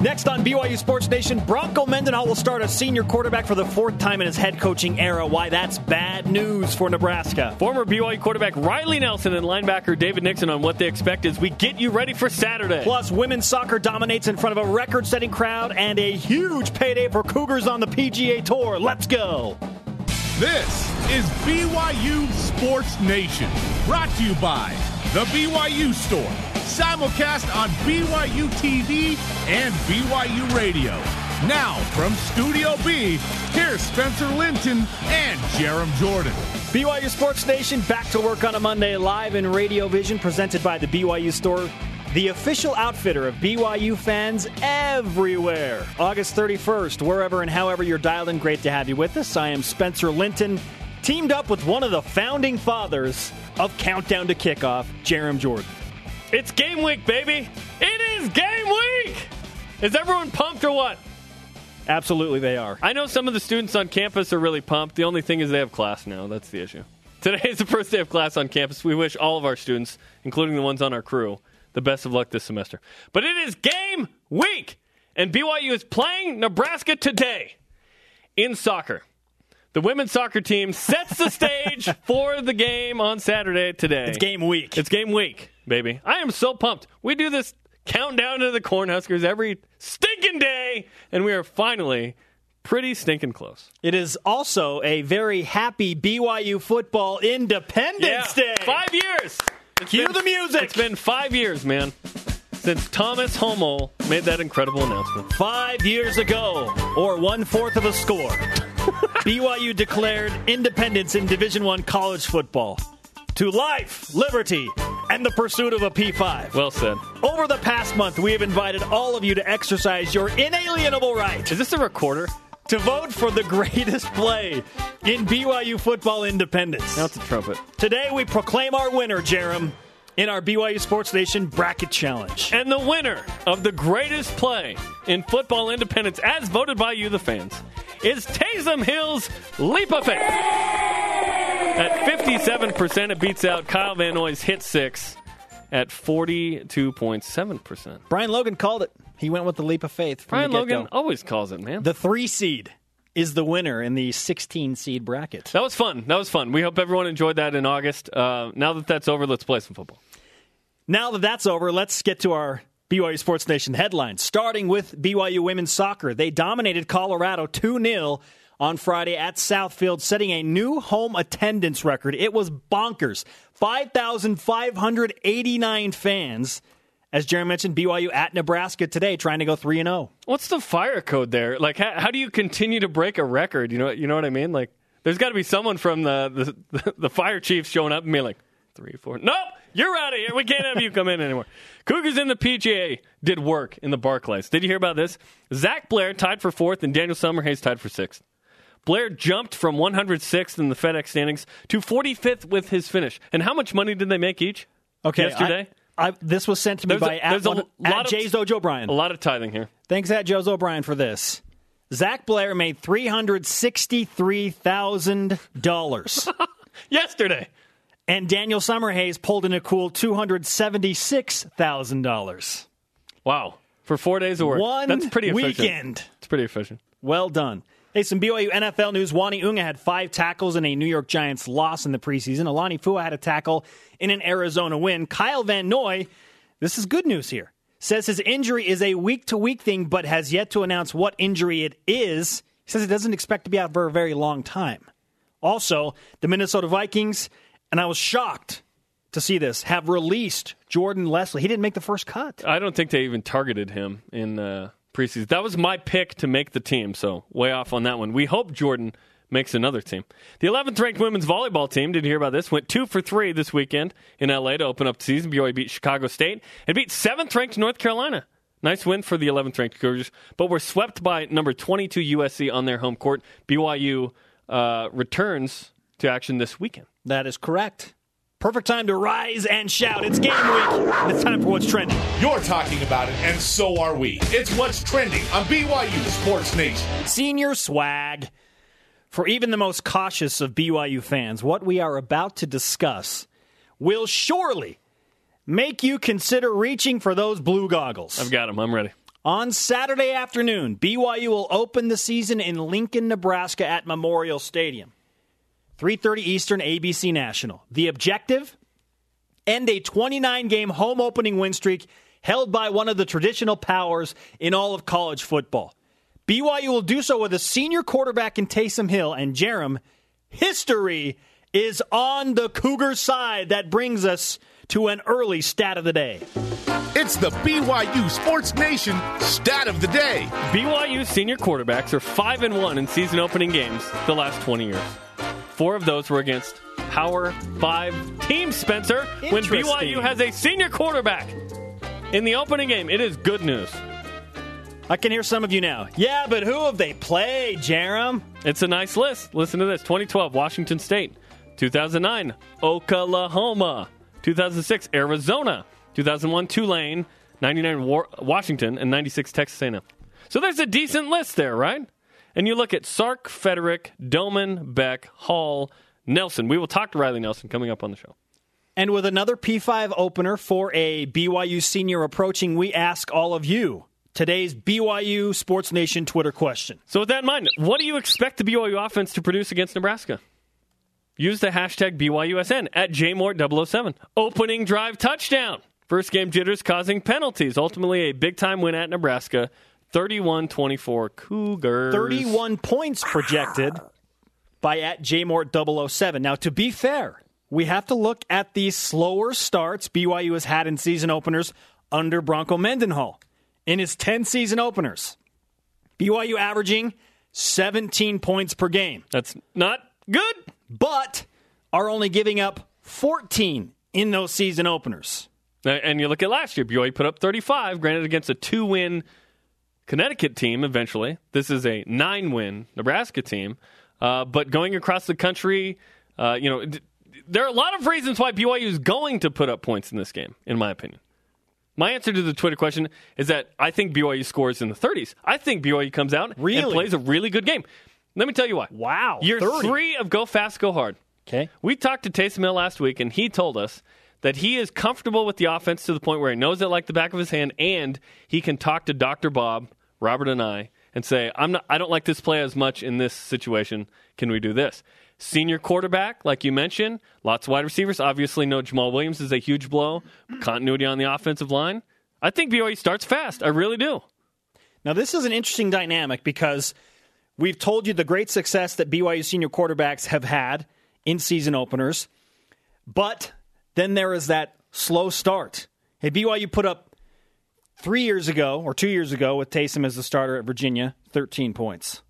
Next on BYU Sports Nation, Bronco Mendenhall will start a senior quarterback for the fourth time in his head coaching era. Why that's bad news for Nebraska. Former BYU quarterback Riley Nelson and linebacker David Nixon on what they expect as we get you ready for Saturday. Plus, women's soccer dominates in front of a record setting crowd and a huge payday for Cougars on the PGA Tour. Let's go. This is BYU Sports Nation, brought to you by The BYU Store simulcast on BYU TV and BYU Radio. Now, from Studio B, here's Spencer Linton and Jarom Jordan. BYU Sports Nation back to work on a Monday live in Radio Vision presented by the BYU Store, the official outfitter of BYU fans everywhere. August 31st, wherever and however you're dialed in, great to have you with us. I am Spencer Linton, teamed up with one of the founding fathers of Countdown to Kickoff, Jarom Jordan. It's game week, baby. It is game week. Is everyone pumped or what? Absolutely, they are. I know some of the students on campus are really pumped. The only thing is they have class now. That's the issue. Today is the first day of class on campus. We wish all of our students, including the ones on our crew, the best of luck this semester. But it is game week, and BYU is playing Nebraska today in soccer. The women's soccer team sets the stage for the game on Saturday today. It's game week. It's game week baby. I am so pumped. We do this countdown to the Cornhuskers every stinking day, and we are finally pretty stinking close. It is also a very happy BYU football Independence yeah, Day. Five years. It's Cue been, the music. It's been five years, man, since Thomas Holmoe made that incredible announcement. Five years ago, or one fourth of a score, BYU declared independence in Division One college football to life, liberty, and the pursuit of a P5. Well said. Over the past month, we have invited all of you to exercise your inalienable right. Is this a recorder? To vote for the greatest play in BYU football independence. Now it's a trumpet. Today, we proclaim our winner, Jarom, in our BYU Sports Nation Bracket Challenge. And the winner of the greatest play in football independence, as voted by you, the fans, is Taysom Hill's Leap of Faith. At 57%, it beats out Kyle Van Noy's Hit 6 at 42.7%. Brian Logan called it. He went with the leap of faith. Brian Logan always calls it, man. The three seed is the winner in the 16 seed bracket. That was fun. That was fun. We hope everyone enjoyed that in August. Uh, now that that's over, let's play some football. Now that that's over, let's get to our BYU Sports Nation headlines. Starting with BYU women's soccer. They dominated Colorado 2 0 on Friday at Southfield, setting a new home attendance record. It was bonkers 5,589 fans. As Jarom mentioned, BYU at Nebraska today, trying to go three and zero. Oh. What's the fire code there? Like, how, how, do you continue to break a record? You know, you know what I mean? Like, there's got to be someone from the, the the fire chiefs showing up and being like, three, four. Nope, you're out of here. We can't have you come in anymore. Cougars in the PGA did work in the Barclays. Did you hear about this? Zach Blair tied for fourth, and Daniel Summerhays tied for sixth. Blair jumped from 106th in the FedEx standings to 45th with his finish. And how much money did they make each? Okay, yesterday. I, I, this was sent to me there's by a, at, one, a at Jay's Dojo O'Brien. A lot of tithing here. Thanks at Joe's O'Brien for this. Zach Blair made three hundred sixty-three thousand dollars yesterday, and Daniel Summerhays pulled in a cool two hundred seventy-six thousand dollars. Wow! For four days of work, one that's pretty efficient. weekend. It's pretty efficient. Well done. Hey, some BYU NFL news. Uani Unga had five tackles in a New York Giants loss in the preseason. Alani Fua had a tackle in an Arizona win. Kyle Van Noy, this is good news here, says his injury is a week to week thing, but has yet to announce what injury it is. He says he doesn't expect to be out for a very long time. Also, the Minnesota Vikings, and I was shocked to see this, have released Jordan Leslie. He didn't make the first cut. I don't think they even targeted him in. Uh preseason. That was my pick to make the team, so way off on that one. We hope Jordan makes another team. The 11th ranked women's volleyball team, did you hear about this? Went two for three this weekend in LA to open up the season. BYU beat Chicago State and beat 7th ranked North Carolina. Nice win for the 11th ranked Cougars, but were swept by number 22 USC on their home court. BYU uh, returns to action this weekend. That is correct. Perfect time to rise and shout. It's game week. It's time for What's Trending. You're talking about it, and so are we. It's What's Trending on BYU Sports Nation. Senior swag. For even the most cautious of BYU fans, what we are about to discuss will surely make you consider reaching for those blue goggles. I've got them. I'm ready. On Saturday afternoon, BYU will open the season in Lincoln, Nebraska at Memorial Stadium. 3:30 Eastern ABC National. The objective end a 29 game home opening win streak held by one of the traditional powers in all of college football. BYU will do so with a senior quarterback in Taysom Hill and Jarom. History is on the Cougars side. That brings us to an early stat of the day. It's the BYU Sports Nation stat of the day. BYU senior quarterbacks are 5 and 1 in season opening games the last 20 years. Four of those were against Power 5 teams, Spencer, when BYU has a senior quarterback. In the opening game, it is good news. I can hear some of you now. Yeah, but who have they played, Jarom? It's a nice list. Listen to this 2012, Washington State. 2009, Oklahoma. 2006, Arizona. 2001, Tulane. 99, War- Washington. And 96, Texas A&M. So there's a decent list there, right? And you look at Sark, Feterik, Doman, Beck, Hall, Nelson. We will talk to Riley Nelson coming up on the show. And with another P5 opener for a BYU senior approaching, we ask all of you today's BYU Sports Nation Twitter question. So with that in mind, what do you expect the BYU offense to produce against Nebraska? Use the hashtag BYUSN at JMort007. Opening drive touchdown. First game jitters causing penalties. Ultimately, a big time win at Nebraska. 31 24 Cougars. 31 points projected by at JMort007. Now, to be fair, we have to look at the slower starts BYU has had in season openers under Bronco Mendenhall. In his 10 season openers, BYU averaging 17 points per game, That's not good. but are only giving up 14 in those season openers. And you look at last year, BYU put up 35, granted against a two win Connecticut team eventually. This is a nine win Nebraska team. Uh, but going across the country, uh, you know, d- there are a lot of reasons why BYU is going to put up points in this game, in my opinion. My answer to the Twitter question is that I think BYU scores in the 30s. I think BYU comes out and plays a really good game. Let me tell you why. Wow, Year 30. three of Go Fast, Go Hard. Okay. We talked to Taysom Hill last week, and he told us that he is comfortable with the offense to the point where he knows it like the back of his hand, and he can talk to Dr. Bob, Robert, and I, and say, "I'm not. I don't like this play as much in this situation. Can we do this?" Senior quarterback, like you mentioned, lots of wide receivers. Obviously, no Jamaal Williams is a huge blow. Continuity on the offensive line. I think BYU starts fast. I really do. Now, this is an interesting dynamic because we've told you the great success that BYU senior quarterbacks have had in season openers, but then there is that slow start. Hey, BYU put up three years ago or two years ago with Taysom as the starter at Virginia, 13 points.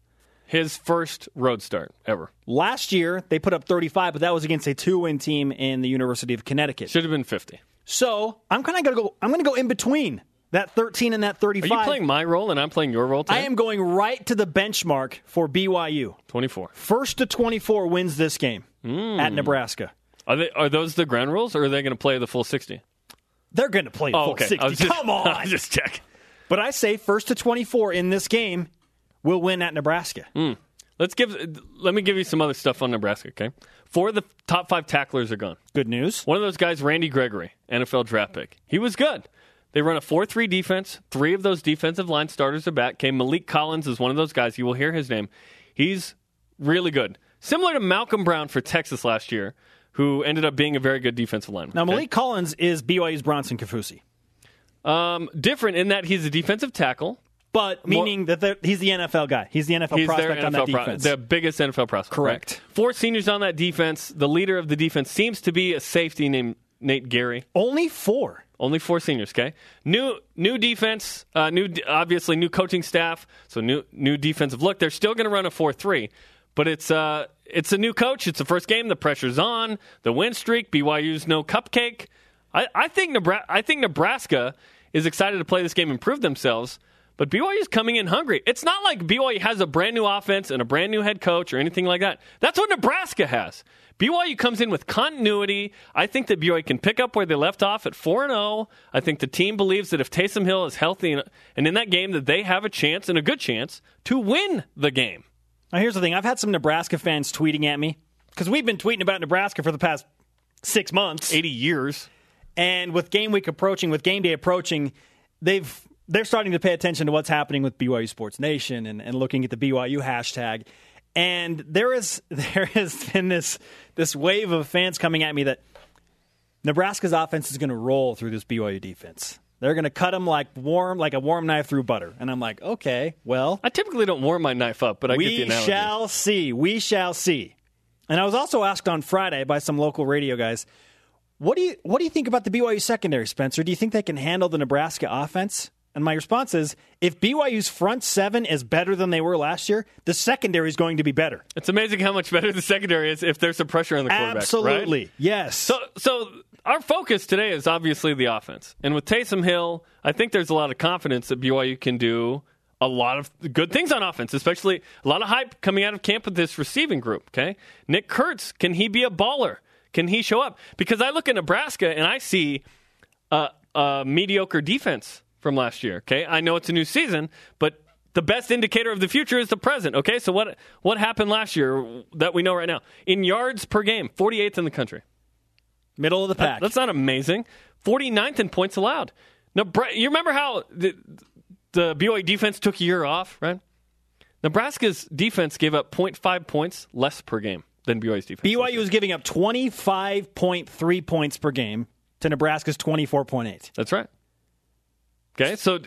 His first road start ever Last year, they put up 35, but that was against a two win team in the University of Connecticut. should have been 50. So I'm kind of going to go, I'm going to go in between that 13 and that 35. Are 35. you playing my role and I'm playing your role? Today? I am going right to the benchmark for BYU. 24. First to 24 wins this game Hmm. at Nebraska. Are they are those the ground rules, or are they going to play the full sixty? They're going to play the Oh, full okay. 60. Just- Come on. was just check. but I say first to 24 in this game will win at Nebraska. Hmm. Let's give. Let me give you some other stuff on Nebraska. Okay, four of the top five tacklers are gone. Good news. One of those guys, Randy Gregory, NFL draft pick. He was good. They run a 4 3 defense. Three of those defensive line starters are back. Okay, Malik Collins is one of those guys. You will hear his name. He's really good. Similar to Malcolm Brown for Texas last year, who ended up being a very good defensive lineman. Now, okay? Malik Collins is BYU's Bronson Kaufusi, Um, different in that he's a defensive tackle. but meaning that he's the NFL guy. He's the NFL He's prospect on that NFL pro- defense. the biggest NFL prospect. Correct. right? Four seniors on that defense. The leader of the defense seems to be a safety named Nate Gerry. Only four. Only four seniors. Okay. New new defense. Uh, new obviously new coaching staff. So new new defensive look. They're still going to run a four three, but it's uh it's a new coach. It's the first game. The pressure's on. The win streak. BYU's no cupcake. I, I think Nebraska. I think Nebraska is excited to play this game and prove themselves. But BYU's coming in hungry. It's not like BYU has a brand new offense and a brand new head coach or anything like that. That's what Nebraska has. BYU comes in with continuity. I think that BYU can pick up where they left off at 4 and 0. I think the team believes that if Taysom Hill is healthy and in that game that they have a chance and a good chance to win the game. Now, here's the thing I've had some Nebraska fans tweeting at me because we've been tweeting about Nebraska for the past six months. 80 years. And with game week approaching, with game day approaching, they've they're starting to pay attention to what's happening with BYU Sports Nation and, and looking at the BYU hashtag. And there is there has been this this wave of fans coming at me that Nebraska's offense is going to roll through this BYU defense. They're going to cut them like warm, like a warm knife through butter. And I'm like, okay, well, I typically don't warm my knife up, but I get the analogy. we shall see. We shall see. And I was also asked on Friday by some local radio guys, what do you what do you think about the BYU secondary, Spencer? Do you think they can handle the Nebraska offense? And my response is, if BYU's front seven is better than they were last year, the secondary is going to be better. It's amazing how much better the secondary is if there's some pressure on the quarterback. right? Absolutely, yes. So, so our focus today is obviously the offense, and with Taysom Hill, I think there's a lot of confidence that BYU can do a lot of good things on offense, especially a lot of hype coming out of camp with this receiving group. Okay, Nick Kurtz, can he be a baller? Can he show up? Because I look at Nebraska and I see a, a mediocre defense from last year. Okay, I know it's a new season, but the best indicator of the future is the present. Okay, so what what happened last year that we know right now in yards per game, 48th in the country. Middle of the pack. That's not amazing. 49th in points allowed. Now, you remember how the, the BYU defense took a year off, right? Nebraska's defense gave up 0.5 points less per game than BYU's defense. BYU was giving up 25.3 points per game to Nebraska's 24.8. That's right. Okay, so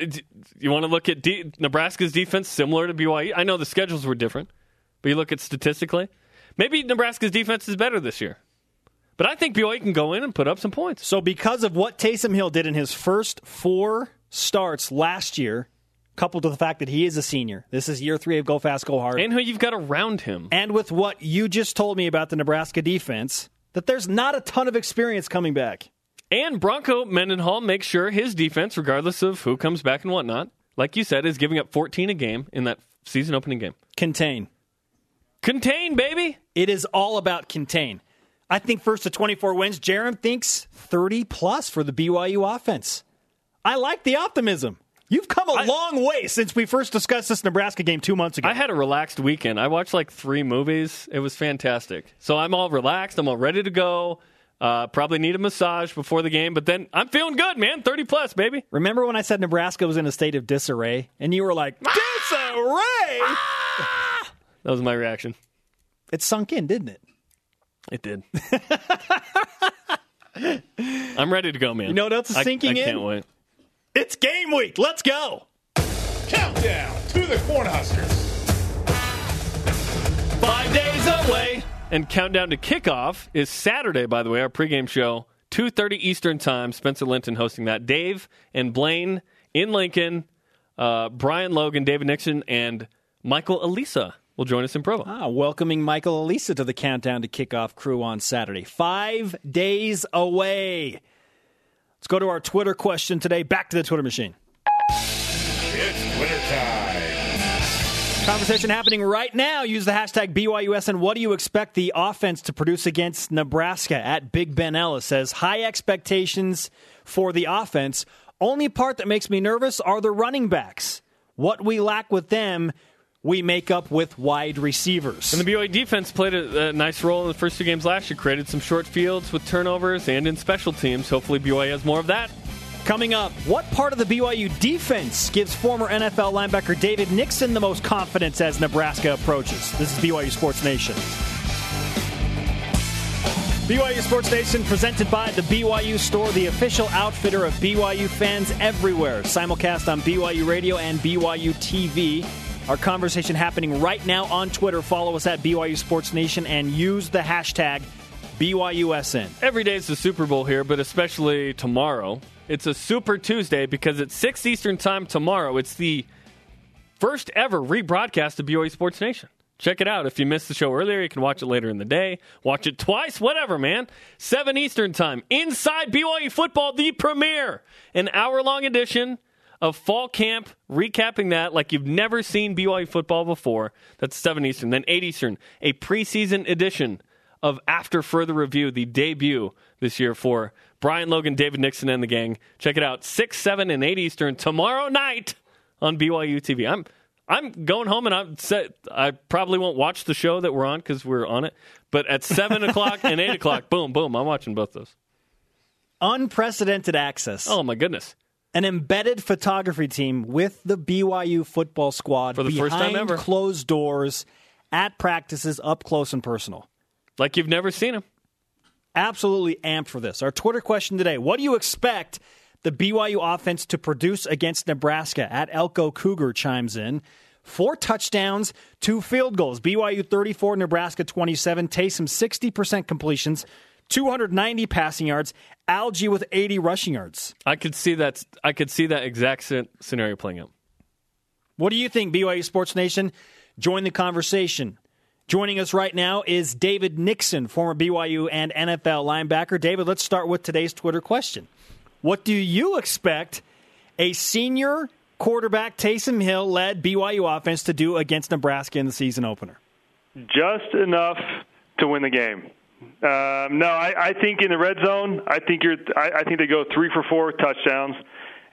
you want to look at D- Nebraska's defense similar to BYU? I know the schedules were different, but you look at statistically, maybe Nebraska's defense is better this year. But I think BYU can go in and put up some points. So, because of what Taysom Hill did in his first four starts last year, coupled with the fact that he is a senior, this is year three of Go Fast, Go Hard, And who you've got around him. and with what you just told me about the Nebraska defense, that there's not a ton of experience coming back. And Bronco Mendenhall makes sure his defense, regardless of who comes back and whatnot, like you said, is giving up 14 a game in that season opening game. Contain. Contain, baby. It is all about contain. I think first to 24 wins. Jarom thinks 30 plus for the BYU offense. I like the optimism. You've come a I- long way since we first discussed this Nebraska game two months ago. I had a relaxed weekend. I watched like three movies. It was fantastic. So I'm all relaxed. I'm all ready to go. Uh, probably need a massage before the game, but then I'm feeling good, man. 30 plus, baby. Remember when I said Nebraska was in a state of disarray? And you were like, disarray? That was my reaction. It sunk in, didn't it? It did. I'm ready to go, man. You know what else is I- sinking I in? can't wait. It's game week. Let's go. Countdown to the Cornhuskers. Five days away. And countdown to kickoff is Saturday, by the way, our pregame show, 2.30 Eastern Time. Spencer Linton hosting that. Dave and Blaine in Lincoln, uh, Brian Logan, David Nixon, and Michael Alisa will join us in Provo. Ah, welcoming Michael Alisa to the Countdown to Kickoff crew on Saturday. Five days away. Let's go to our Twitter question today. Back to the Twitter machine. It's wintertime. Conversation happening right now. Use the hashtag BYUSN What do you expect the offense to produce against Nebraska? At Big Ben Ellis says high expectations for the offense. Only part that makes me nervous are the running backs. What we lack with them, we make up with wide receivers. And the BYU defense played a, a nice role in the first two games last year, created some short fields with turnovers and in special teams. Hopefully, BYU has more of that. Coming up, what part of the BYU defense gives former NFL linebacker David Nixon the most confidence as Nebraska approaches? This is BYU Sports Nation. BYU Sports Nation presented by the BYU Store, the official outfitter of BYU fans everywhere. Simulcast on BYU Radio and BYU TV. Our conversation happening right now on Twitter. Follow us at BYU Sports Nation and use the hashtag BYUSN. Every day is the Super Bowl here, but especially tomorrow. It's a Super Tuesday because it's 6 Eastern Time tomorrow. It's the first ever rebroadcast of BYU Sports Nation. Check it out. If you missed the show earlier, you can watch it later in the day. Watch it twice, whatever, man. 7 Eastern Time. Inside BYU Football, the premiere. An hour long edition of fall camp, recapping that like you've never seen BYU football before. That's 7 Eastern. Then 8 Eastern, a preseason edition of After Further Review, the debut this year for Brian Logan, David Nixon, and the gang. Check it out, 6, 7, and 8 Eastern tomorrow night on BYU TV. I'm I'm going home and I'm set. I probably won't watch the show that we're on because we're on it. But at 7 o'clock and 8 o'clock, boom, boom, I'm watching both those. Unprecedented access. Oh, my goodness. An embedded photography team with the BYU football squad For the behind first time ever. closed doors at practices up close and personal. Like you've never seen them. Absolutely amped for this. Our Twitter question today What do you expect the BYU offense to produce against Nebraska? At Elko Cougar chimes in. Four touchdowns, two field goals. BYU 34, Nebraska 27. Taysom 60% completions, 290 passing yards. Algie with 80 rushing yards. I could see that. I could see that exact scenario playing out. What do you think, BYU Sports Nation? Join the conversation. Joining us right now is David Nixon, former BYU and NFL linebacker. David, let's start with today's Twitter question. What do you expect a senior quarterback Taysom Hill led BYU offense to do against Nebraska in the season opener? just enough to win the game. Um, no, I, I think in the red zone, I think you're. I, I think they go three for four touchdowns,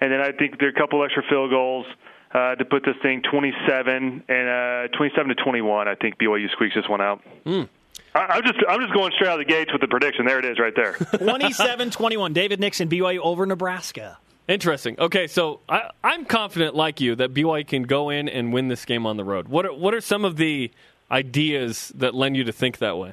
and then I think there are a couple extra field goals uh, to put this thing 27 and uh, 27 to 21. I think BYU squeaks this one out. I, I'm just I'm just going straight out of the gates with the prediction. There it is, right there. 27 21. David Nixon, BYU over Nebraska. Interesting. Okay, so I, I'm confident, like you, that BYU can go in and win this game on the road. What are, what are some of the ideas that lend you to think that way?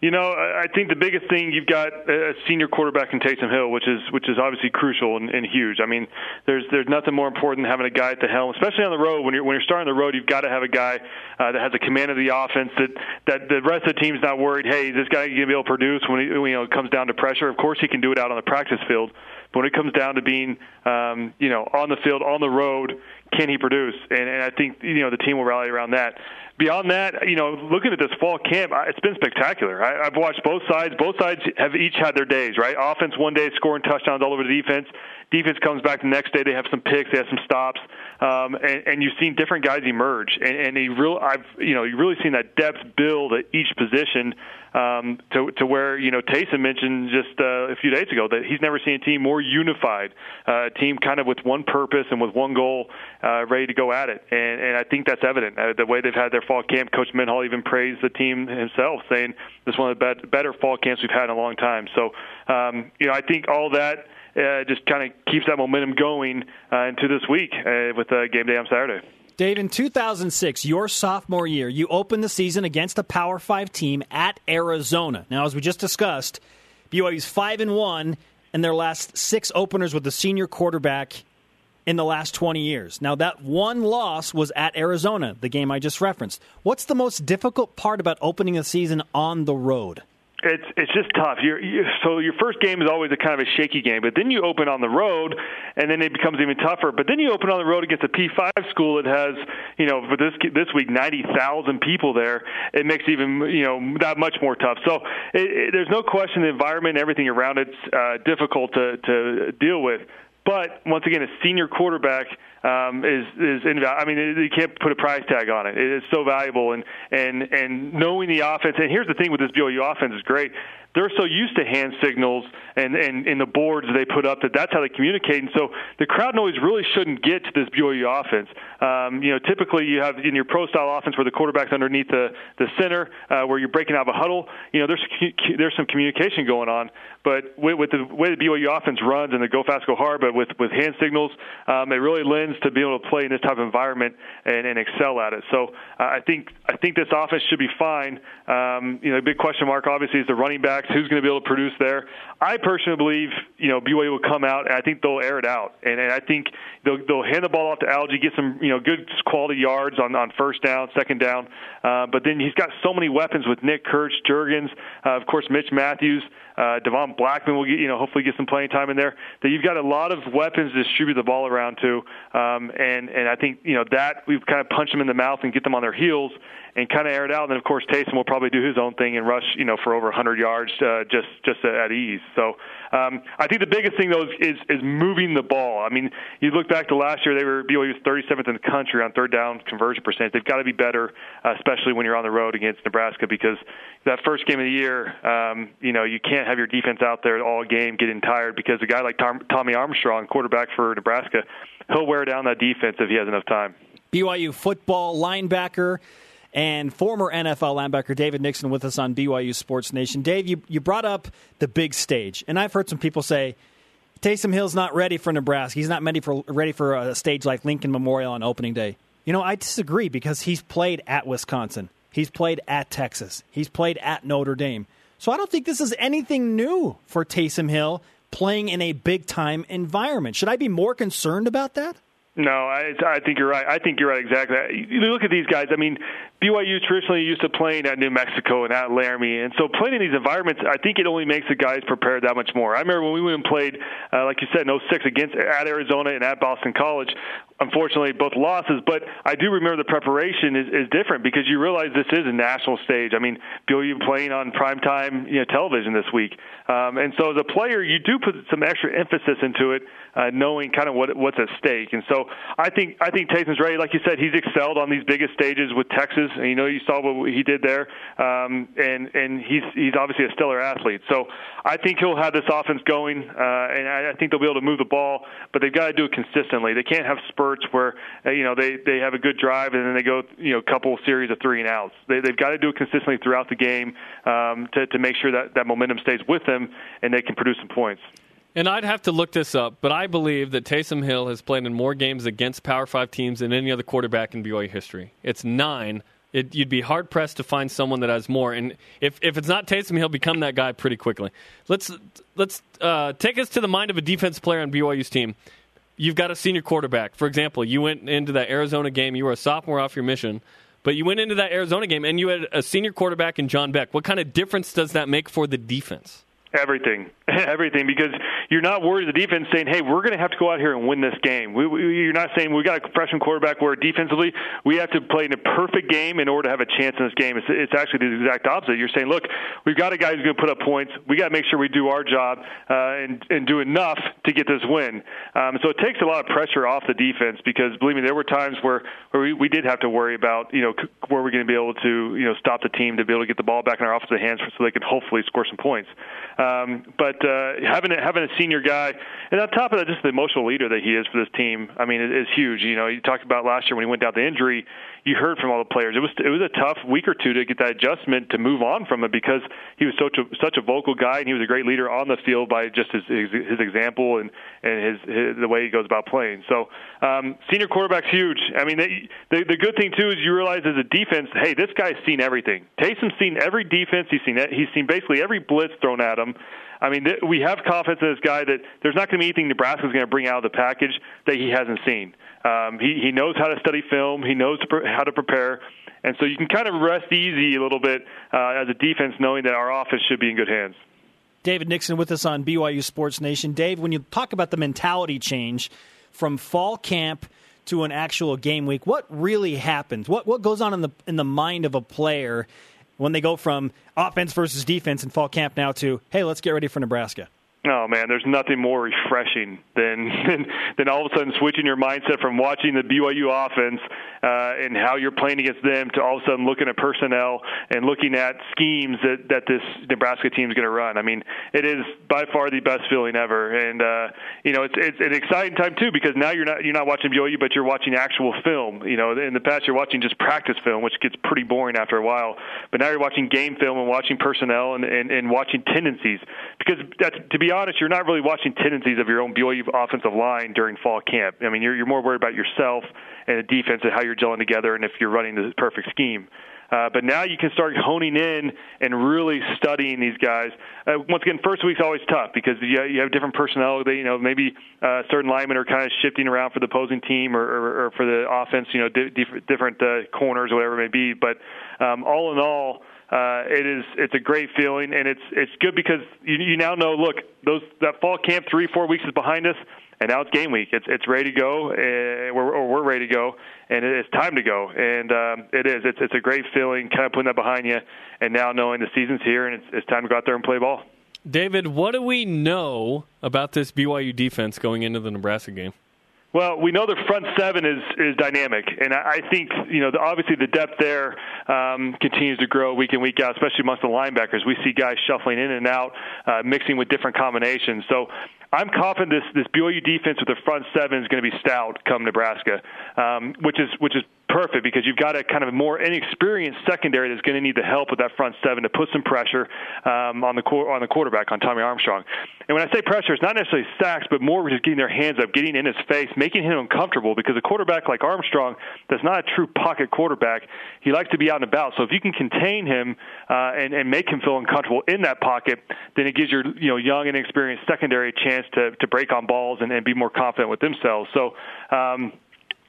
You know, I think the biggest thing you've got a senior quarterback in Taysom Hill, which is which is obviously crucial and, and huge. I mean, there's there's nothing more important than having a guy at the helm, especially on the road. When you're when you're starting the road, you've got to have a guy uh, that has a command of the offense that that the rest of the team's not worried. Hey, this guy gonna be able to produce when, he, when you know it comes down to pressure. Of course, he can do it out on the practice field, but when it comes down to being um, you know on the field on the road, can he produce? And, and I think you know the team will rally around that beyond that, you know, looking at this fall camp, it's been spectacular. I, I've watched both sides. Both sides have each had their days, right? Offense one day scoring touchdowns all over the defense. Defense comes back the next day. They have some picks. They have some stops, um, and, and you've seen different guys emerge. And, and he real, I've you know, you've really seen that depth build at each position um, to to where you know Taysom mentioned just uh, a few days ago that he's never seen a team more unified, uh, a team kind of with one purpose and with one goal, uh, ready to go at it. And, and I think that's evident. Uh, the way they've had their fall camp, Coach Mendenhall even praised the team himself, saying this is one of the bet- better fall camps we've had in a long time. So um, you know, I think all that. Uh, just kind of keeps that momentum going uh, into this week uh, with uh, game day on Saturday. Dave, in 2006, your sophomore year, you opened the season against a Power Five team at Arizona. Now, as we just discussed, BYU's five and one in their last six openers with the senior quarterback in the last 20 years. Now, that one loss was at Arizona, the game I just referenced. What's the most difficult part about opening a season on the road? It's it's just tough. You're, you so your first game is always a kind of a shaky game, but then you open on the road, and then it becomes even tougher. But then you open on the road against a P5 school that has, you know, for this this week ninety thousand people there. It makes even you know that much more tough. So it, it, there's no question the environment and everything around it's uh, difficult to to deal with. But once again, a senior quarterback um, is is invaluable. I mean, it, you can't put a price tag on it. It is so valuable, and and and knowing the offense. And here's the thing with this BYU offense is great. They're so used to hand signals and and in the boards they put up that that's how they communicate. And so the crowd noise really shouldn't get to this BYU offense. Um, you know, typically you have in your pro style offense where the quarterback's underneath the the center, uh, where you're breaking out of a huddle. You know, there's there's some communication going on. But with, with the way the BYU offense runs and the go fast, go hard, but with with hand signals, um, it really lends to being able to play in this type of environment and, and excel at it. So uh, I think I think this offense should be fine. Um, you know, big question mark obviously is the running backs. Who's going to be able to produce there? I personally believe you know BYU will come out and I think they'll air it out, and, and I think they'll they'll hand the ball off to Algie, get some you know good quality yards on on first down, second down. Uh, but then he's got so many weapons with Nick Kurtz, Juergens, uh, of course Mitch Matthews. Uh, Devon Blackmon will get, you know, hopefully get some playing time in there. That you've got a lot of weapons to distribute the ball around to, um, and and I think you know that we've kind of punched them in the mouth and get them on their heels and kind of air it out. And then of course Taysom will probably do his own thing and rush, you know, for over 100 yards uh, just just at ease. So um, I think the biggest thing though is is is moving the ball. I mean, you look back to last year; they were BYU was 37th in the country on third down conversion percentage. They've got to be better, uh, especially when you're on the road against Nebraska, because that first game of the year, um, you know, you can't have your defense out there all game getting tired because a guy like Tom, Tommy Armstrong, quarterback for Nebraska, he'll wear down that defense if he has enough time. BYU football linebacker and former NFL linebacker David Nixon with us on BYU Sports Nation. Dave, you, you brought up the big stage, and I've heard some people say Taysom Hill's not ready for Nebraska. He's not ready for ready for a stage like Lincoln Memorial on opening day. You know, I disagree because he's played at Wisconsin. He's played at Texas. He's played at Notre Dame. So I don't think this is anything new for Taysom Hill playing in a big time environment. Should I be more concerned about that? No, I, I think you're right. I think you're right exactly. You look at these guys. I mean, BYU traditionally used to playing at New Mexico and at Laramie, and so playing in these environments, I think it only makes the guys prepared that much more. I remember when we went and played, uh, like you said, in 06 against at Arizona and at Boston College. Unfortunately, both losses, but I do remember the preparation is, is different because you realize this is a national stage. I mean, BYU playing on primetime you know, television this week, um, and so as a player, you do put some extra emphasis into it, uh, knowing kind of what what's at stake. And so I think I think Taysom's ready. Like you said, he's excelled on these biggest stages with Texas and you know you saw what he did there, um, and and he's he's obviously a stellar athlete. So I think he'll have this offense going, uh, and I, I think they'll be able to move the ball, but they've got to do it consistently. They can't have spurts where uh, you know they they have a good drive and then they go you know a couple series of three and outs. They, they've got to do it consistently throughout the game um, to to make sure that that momentum stays with them and they can produce some points. And I'd have to look this up, but I believe that Taysom Hill has played in more games against Power Five teams than any other quarterback in BYU history. It's nine it, you'd be hard pressed to find someone that has more. And if, if it's not Taysom, he'll become that guy pretty quickly. Let's let's uh, take us to the mind of a defense player on BYU's team. You've got a senior quarterback. For example, you went into that Arizona game. You were a sophomore off your mission, but you went into that Arizona game and you had a senior quarterback in John Beck. What kind of difference does that make for the defense? Everything, everything, because you're not worried the defense saying, "Hey, we're going to have to go out here and win this game." We, we, you're not saying we got a freshman quarterback where defensively we have to play in a perfect game in order to have a chance in this game. It's, it's actually the exact opposite. You're saying, "Look, we've got a guy who's going to put up points. We got to make sure we do our job uh, and and do enough to get this win." Um, so it takes a lot of pressure off the defense because believe me, there were times where where we, we did have to worry about you know where we're going to be able to you know stop the team to be able to get the ball back in our offensive hands so they can hopefully score some points. Um, but uh, having a, having a senior guy, and on top of that, just the emotional leader that he is for this team, I mean, it is huge. You know, you talked about last year when he went down the injury you heard from all the players. It was it was a tough week or two to get that adjustment to move on from it because he was such a such a vocal guy and he was a great leader on the field by just his his, his example and and his, his the way he goes about playing. So um, senior quarterback's huge. I mean, they, the the good thing too is you realize as a defense, hey, this guy's seen everything. Taysom's seen every defense. He's seen he's seen basically every blitz thrown at him. I mean, th- we have confidence in this guy that there's not going to be anything Nebraska's going to bring out of the package that he hasn't seen. Um, he, he knows how to study film. He knows to pre- how to prepare. And so you can kind of rest easy a little bit uh, as a defense knowing that our offense should be in good hands. David Nixon with us on BYU Sports Nation. Dave, when you talk about the mentality change from fall camp to an actual game week, what really happens? What what goes on in the in the mind of a player when they go from offense versus defense in fall camp now to hey, let's get ready for Nebraska? Oh man, there's nothing more refreshing than than, than all of a sudden switching your mindset from watching the BYU offense uh, and how you're playing against them to all of a sudden looking at personnel and looking at schemes that that this Nebraska team is going to run. I mean, it is by far the best feeling ever, and uh, you know it's it's an exciting time too because now you're not you're not watching BYU, but you're watching actual film. You know, in the past you're watching just practice film, which gets pretty boring after a while. But now you're watching game film and watching personnel and and, and watching tendencies because that's to be honest, you're not really watching tendencies of your own BYU offensive line during fall camp. I mean, you're, you're more worried about yourself and the defense and how you're gelling together and if you're running the perfect scheme. Uh, but now you can start honing in and really studying these guys. Uh, once again, first week's always tough because you, you have different personnel. They, you know, maybe uh, certain linemen are kind of shifting around for the opposing team or, or, or for the offense. You know, di- different uh, corners, or whatever it may be. But um, all in all, uh, it is it's a great feeling, and it's it's good because you, you now know. Look, those that fall camp three four weeks is behind us, and now it's game week. It's it's ready to go, and we're, or we're ready to go, and it's time to go. And um, it is. It's it's a great feeling, kind of putting that behind you, and now knowing the season's here, and it's it's time to go out there and play ball. David, what do we know about this BYU defense going into the Nebraska game? Well, we know the front seven is is dynamic, and I think you know the, obviously the depth there um, continues to grow week in week out, especially amongst the linebackers. We see guys shuffling in and out, uh, mixing with different combinations. So I'm confident this this BYU defense with the front seven is going to be stout come Nebraska, um, which is which is perfect because you've got a kind of more inexperienced secondary that's going to need the help with that front seven to put some pressure um, on the on the quarterback on Tommy Armstrong. And when I say pressure, it's not necessarily sacks, but more just getting their hands up, getting in his face, making him uncomfortable. Because a quarterback like Armstrong, that's not a true pocket quarterback. He likes to be out and about. So if you can contain him uh, and, and make him feel uncomfortable in that pocket, then it gives your you know young and experienced secondary a chance to to break on balls and, and be more confident with themselves. So. Um,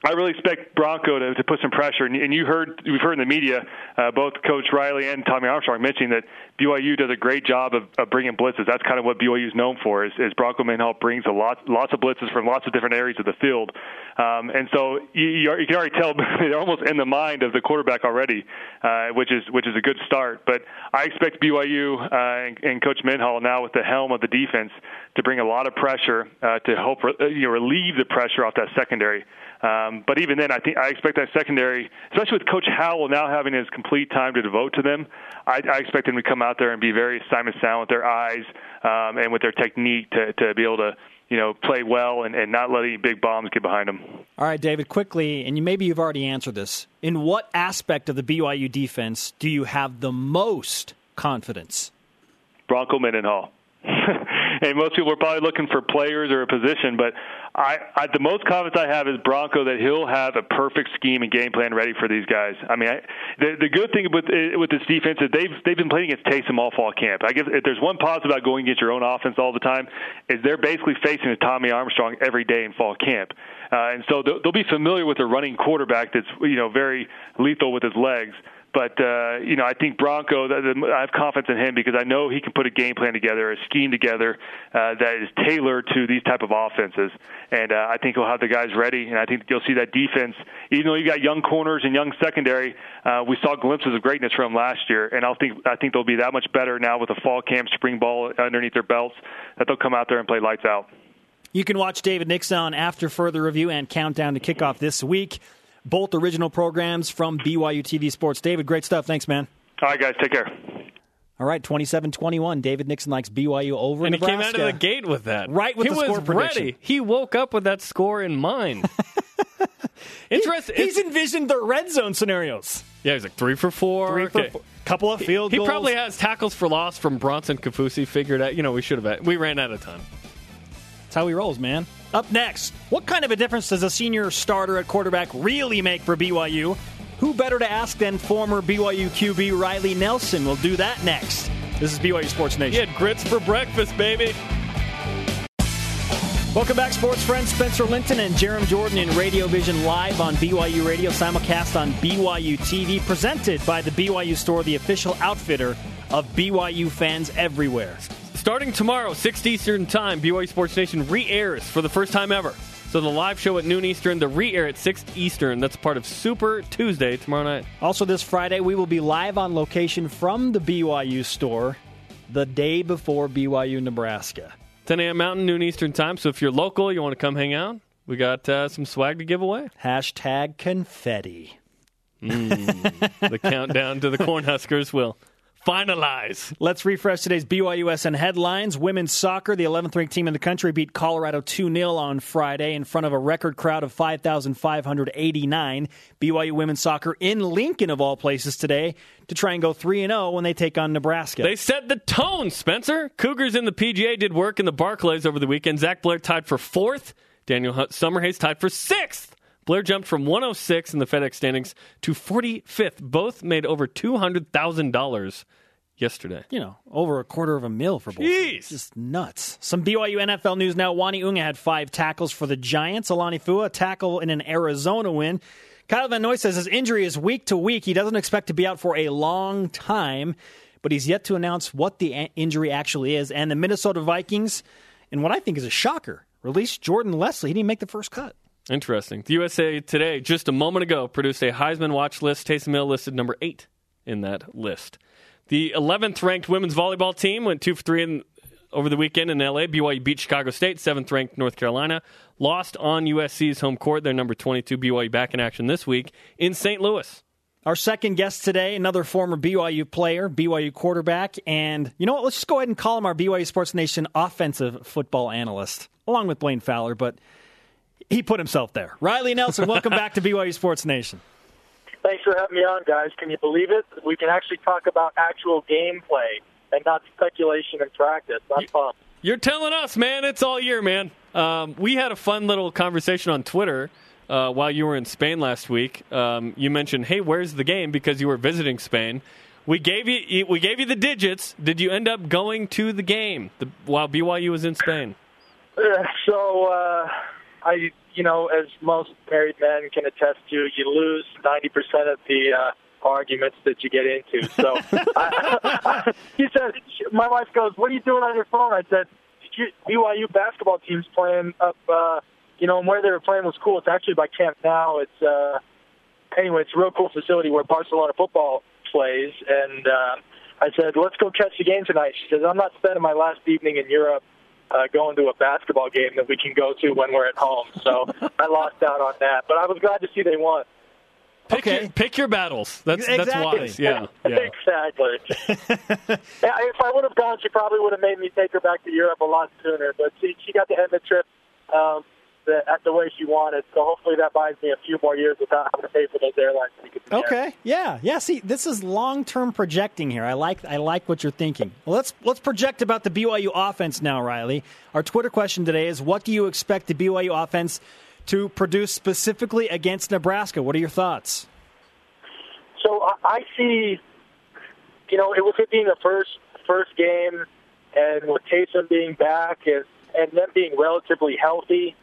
I really expect Bronco to, to put some pressure. And, and you heard, we've heard in the media, uh, both Coach Riley and Tommy Armstrong mentioning that BYU does a great job of, of bringing blitzes. That's kind of what BYU is known for. Is, is Bronco Mendenhall brings a lot, lots of blitzes from lots of different areas of the field, um, and so you, you can already tell they're almost in the mind of the quarterback already, uh, which is which is a good start. But I expect BYU uh, and, and Coach Mendenhall now with the helm of the defense to bring a lot of pressure uh, to help re- you know, relieve the pressure off that secondary. Um, but even then, I think I expect that secondary, especially with Coach Howell now having his complete time to devote to them, I, I expect them to come out there and be very Simon Sound with their eyes um, and with their technique to, to be able to you know, play well and, and not let any big bombs get behind them. All right, David, quickly, and you, maybe you've already answered this. In what aspect of the BYU defense do you have the most confidence? Bronco Mendenhall. and most people are probably looking for players or a position, but I, I the most confidence I have is Bronco that he'll have a perfect scheme and game plan ready for these guys. I mean, I, the the good thing with with this defense is they've they've been playing against Taysom all fall camp. I guess if there's one positive about going against your own offense all the time, is they're basically facing a Tommy Armstrong every day in fall camp, uh, and so they'll, they'll be familiar with a running quarterback that's you know very lethal with his legs. But uh, you know, I think Bronco. I have confidence in him because I know he can put a game plan together, a scheme together uh, that is tailored to these type of offenses. And uh, I think he'll have the guys ready. And I think you'll see that defense. Even though you got young corners and young secondary, uh, we saw glimpses of greatness from last year. And I think I think they'll be that much better now with the fall camp, spring ball underneath their belts. That they'll come out there and play lights out. You can watch David Nixon after further review and countdown to kickoff this week both original programs from BYU TV Sports. David, great stuff. Thanks, man. All right, guys. Take care. All right, 27-21. David Nixon likes BYU over and Nebraska. he came out of the gate with that. Right with he the was score prediction. ready. He woke up with that score in mind. Interesting. He's envisioned the red zone scenarios. Yeah, he's like three for four. Three for four. Couple of field he, goals. He probably has tackles for loss from Bronson Kaufusi figured out. You know, we should have. We ran out of time. That's how he rolls, man. Up next, what kind of a difference does a senior starter at quarterback really make for BYU? Who better to ask than former BYU QB Riley Nelson? We'll do that next. This is BYU Sports Nation. He had grits for breakfast, baby. Welcome back, sports friends. Spencer Linton and Jarom Jordan in Radio Vision live on BYU Radio, simulcast on BYU TV, presented by the BYU Store, the official outfitter of BYU fans everywhere. Starting tomorrow, 6 Eastern Time, BYU Sports Nation re airs for the first time ever. So the live show at noon Eastern, the re air at 6 Eastern. That's part of Super Tuesday tomorrow night. Also, this Friday, we will be live on location from the BYU store the day before BYU Nebraska. 10 a.m. Mountain, noon Eastern time. So if you're local, you want to come hang out, we got uh, some swag to give away. Hashtag confetti. Mm, the countdown to the Cornhuskers will finalize. Let's refresh today's BYUSN headlines. Women's soccer, the 11th ranked team in the country, beat Colorado 2 0 on Friday in front of a record crowd of 5,589. BYU women's soccer in Lincoln, of all places, today to try and go 3 0 when they take on Nebraska. They set the tone, Spencer. Cougars in the PGA did work in the Barclays over the weekend. Zach Blair tied for fourth. Daniel Summerhays tied for sixth. Blair jumped from 106 in the FedEx standings to 45th. Both made over $200,000 yesterday. You know, over a quarter of a mil for both. Jeez. Just nuts. Some BYU NFL news now. Uani Unga had five tackles for the Giants. Alani Fua, tackle in an Arizona win. Kyle Van Noy says his injury is week to week. He doesn't expect to be out for a long time, but he's yet to announce what the injury actually is. And the Minnesota Vikings, in what I think is a shocker, released Jordan Leslie. He didn't make the first cut. Interesting. The USA Today, just a moment ago, produced a Heisman watch list. Taysom Hill listed number eight in that list. The 11th ranked women's volleyball team went two for three in, over the weekend in LA. BYU beat Chicago State, seventh ranked North Carolina. Lost on USC's home court. Their number 22 BYU back in action this week in St. Louis. Our second guest today, another former BYU player, BYU quarterback, and you know what? Let's just go ahead and call him our BYU Sports Nation offensive football analyst, along with Blaine Fowler. But he put himself there. Riley Nelson, welcome back to BYU Sports Nation. thanks for having me on, guys. Can you believe it? We can actually talk about actual gameplay and not speculation and practice. That's fun. You're telling us, man. It's all year, man. Um, we had a fun little conversation on Twitter uh, while you were in Spain last week. Um, you mentioned, "Hey, where's the game?" because you were visiting Spain. We gave you we gave you the digits. Did you end up going to the game the, while BYU was in Spain? So uh, I, you know, as most married men can attest to, you lose ninety percent of the uh, arguments that you get into. So I, he said, my wife goes, "What are you doing on your phone?" I said, "BYU basketball team's playing up." Uh, you know, and where they were playing was cool. It's actually by Camp Nou. It's uh, anyway, it's a real cool facility where Barcelona football plays. And uh, I said, "Let's go catch the game tonight." She says, "I'm not spending my last evening in Europe." Uh, going to a basketball game that we can go to when we're at home. So I lost out on that, but I was glad to see they won. Pick okay. Your, pick your battles. That's exactly. that's wise. Yeah. yeah. exactly. yeah, if I would have gone, she probably would have made me take her back to Europe a lot sooner. But she she got to end the trip um, the, the way she wanted. So hopefully that buys me a few more years without having to pay for those airlines tickets. Okay. Yeah. Yeah. See, this is long term projecting here. I like I like what you're thinking. Well, let's let's project about the BYU offense now, Riley. Our Twitter question today is: What do you expect the BYU offense? to produce specifically against Nebraska. What are your thoughts? So I see, you know, it with it being the first first game, and with Taysom being back, and and them being relatively healthy,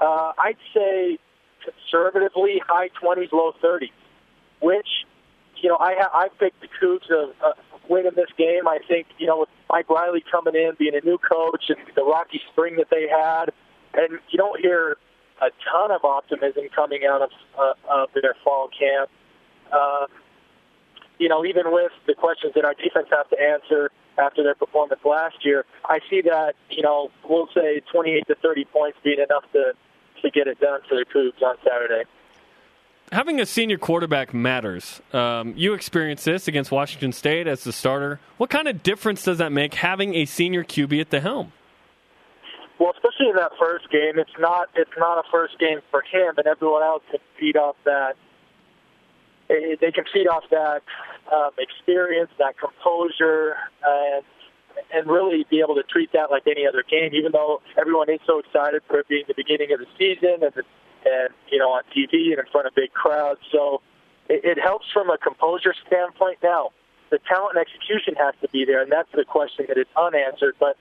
uh, I'd say conservatively high twenties, low thirties. Which, you know, I I picked the Cougs of uh, winning this game. I think, you know, with Mike Riley coming in, being a new coach, and the rocky spring that they had, and you don't hear a ton of optimism coming out of, uh, of their fall camp. Uh, you know, even with the questions that our defense has to answer after their performance last year, I see that, you know, we'll say 28 to 30 points being enough to, to get it done for the Cougs on Saturday. Having a senior quarterback matters. Um, you experienced this against Washington State as the starter. What kind of difference does that make having a senior QB at the helm? Well, especially in that first game, it's not it's not a first game for him, and everyone else can feed off that. Eh, they can feed off that um, experience, that composure, and and really be able to treat that like any other game. Even though everyone is so excited for it being the beginning of the season and and you know on TV and in front of big crowds, so it, it helps from a composure standpoint. Now, the talent and execution has to be there, and that's the question that is unanswered. But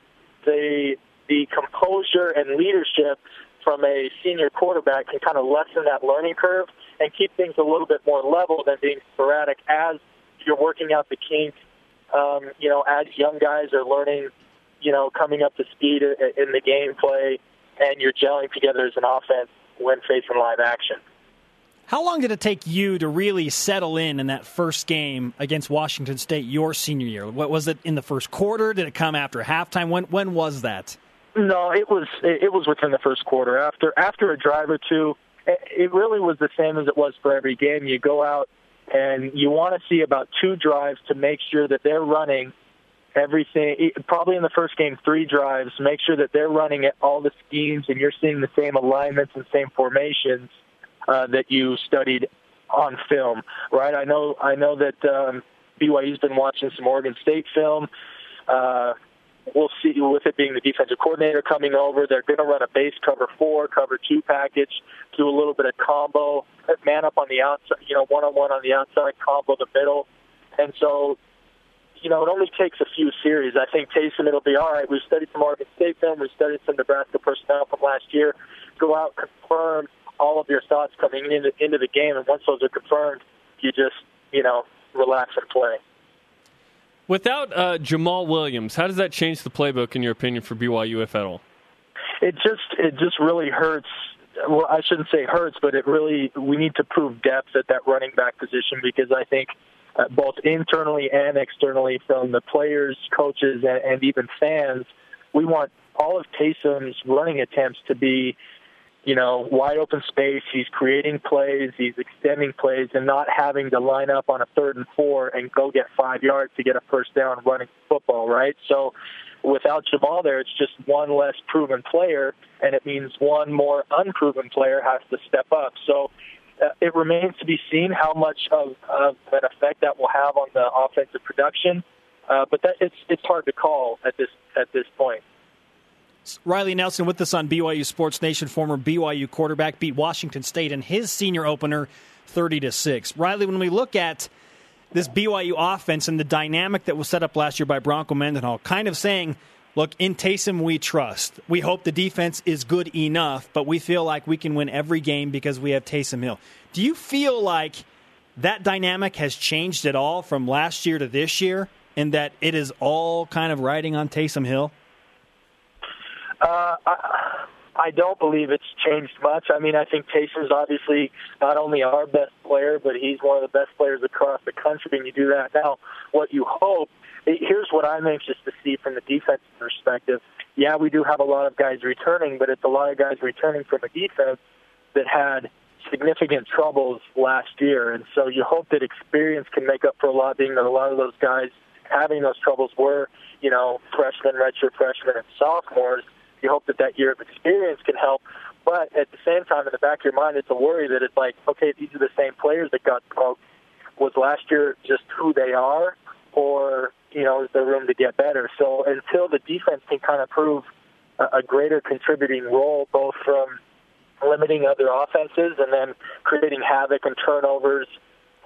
the the composure and leadership from a senior quarterback can kind of lessen that learning curve and keep things a little bit more level than being sporadic as you're working out the kinks. Um, you know, as young guys are learning, you know, coming up to speed in the gameplay, and you're gelling together as an offense when facing live action. How long did it take you to really settle in in that first game against Washington State your senior year? What was it in the first quarter? Did it come after halftime? When when was that? No, it was it was within the first quarter. After after a drive or two, it really was the same as it was for every game. You go out and you want to see about two drives to make sure that they're running everything. Probably in the first game, three drives. Make sure that they're running all the schemes and you're seeing the same alignments and same formations uh, that you studied on film. Right? I know I know that um, BYU's been watching some Oregon State film. Uh, we'll see with it being the defensive coordinator coming over. They're going to run a base cover four, cover two package, do a little bit of combo, man up on the outside, you know, one on one on the outside, combo the middle. And so, you know, it only takes a few series. I think Taysom, it'll be all right. We've studied some Oregon State film, we've studied some Nebraska personnel from last year. Go out, confirm all of your thoughts coming into, into the game, and once those are confirmed, you just, you know, relax and play. Without uh, Jamaal Williams, how does that change the playbook, in your opinion, for BYU, if at all? It just it just really hurts. Well, I shouldn't say hurts, but it really we need to prove depth at that running back position because I think uh, both internally and externally, from the players, coaches, and, and even fans, we want all of Taysom's running attempts to be you know, wide open space. He's creating plays, he's extending plays, and not having to line up on a third and four and go get five yards to get a first down running football, right? So without Jamaal there, it's just one less proven player, and it means one more unproven player has to step up. So uh, it remains to be seen how much of, of an effect that will have on the offensive production. Uh, but that it's it's hard to call at this at this point. Riley Nelson with us on BYU Sports Nation, former BYU quarterback, beat Washington State in his senior opener 30 to 6. Riley, when we look at this BYU offense and the dynamic that was set up last year by Bronco Mendenhall, kind of saying, look, in Taysom we trust. We hope the defense is good enough, but we feel like we can win every game because we have Taysom Hill. Do you feel like that dynamic has changed at all from last year to this year and that it is all kind of riding on Taysom Hill? Uh, I, I don't believe it's changed much. I mean, I think Taysom's obviously not only our best player, but he's one of the best players across the country, and you do that now. What you hope, here's what I'm anxious to see from the defensive perspective. Yeah, we do have a lot of guys returning, but it's a lot of guys returning from a defense that had significant troubles last year, and so you hope that experience can make up for a lot, being that a lot of those guys having those troubles were, you know, freshmen, redshirt freshmen, and sophomores you hope that that year of experience can help. But at the same time, in the back of your mind, it's a worry that it's like, okay, these are the same players that got smoked. Was last year just who they are, or you know, is there room to get better? So until the defense can kind of prove a, a greater contributing role, both from limiting other offenses and then creating havoc and turnovers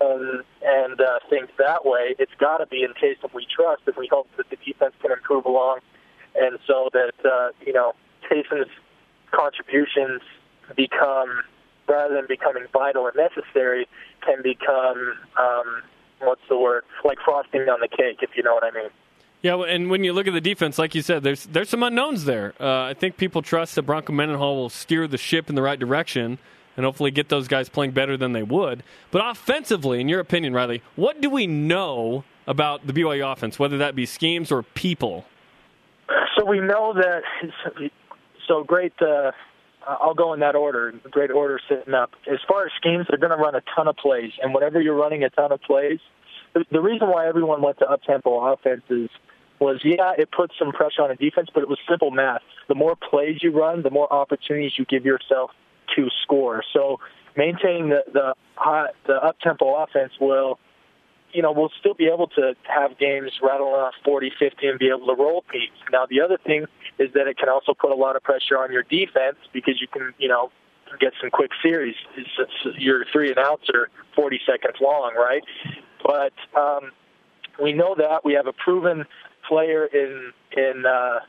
and, and uh, things that way, it's got to be in case of we trust, and we hope that the defense can improve along and so that uh, you know Taysom's contributions become rather than becoming vital and necessary can become um, what's the word like frosting on the cake if you know what I mean. Yeah, and when you look at the defense, like you said, there's there's some unknowns there. Uh, I think people trust that Bronco Mendenhall will steer the ship in the right direction and hopefully get those guys playing better than they would. But offensively, in your opinion, Riley, what do we know about the BYU offense, whether that be schemes or people? We know that. So great. Uh, I'll go in that order. Great order sitting up. As far as schemes, they're going to run a ton of plays, and whenever you're running a ton of plays, the, reason why everyone went to up tempo offenses was yeah, it put some pressure on a defense, but it was simple math. The more plays you run, the more opportunities you give yourself to score. So maintaining the the hot, the up tempo offense will you know, we'll still be able to have games rattle off 40, 50 and be able to roll teams. Now, the other thing is that it can also put a lot of pressure on your defense because you can, you know, get some quick series. Your three and outs are 40 seconds long, right? But um, we know that we have a proven player in in uh,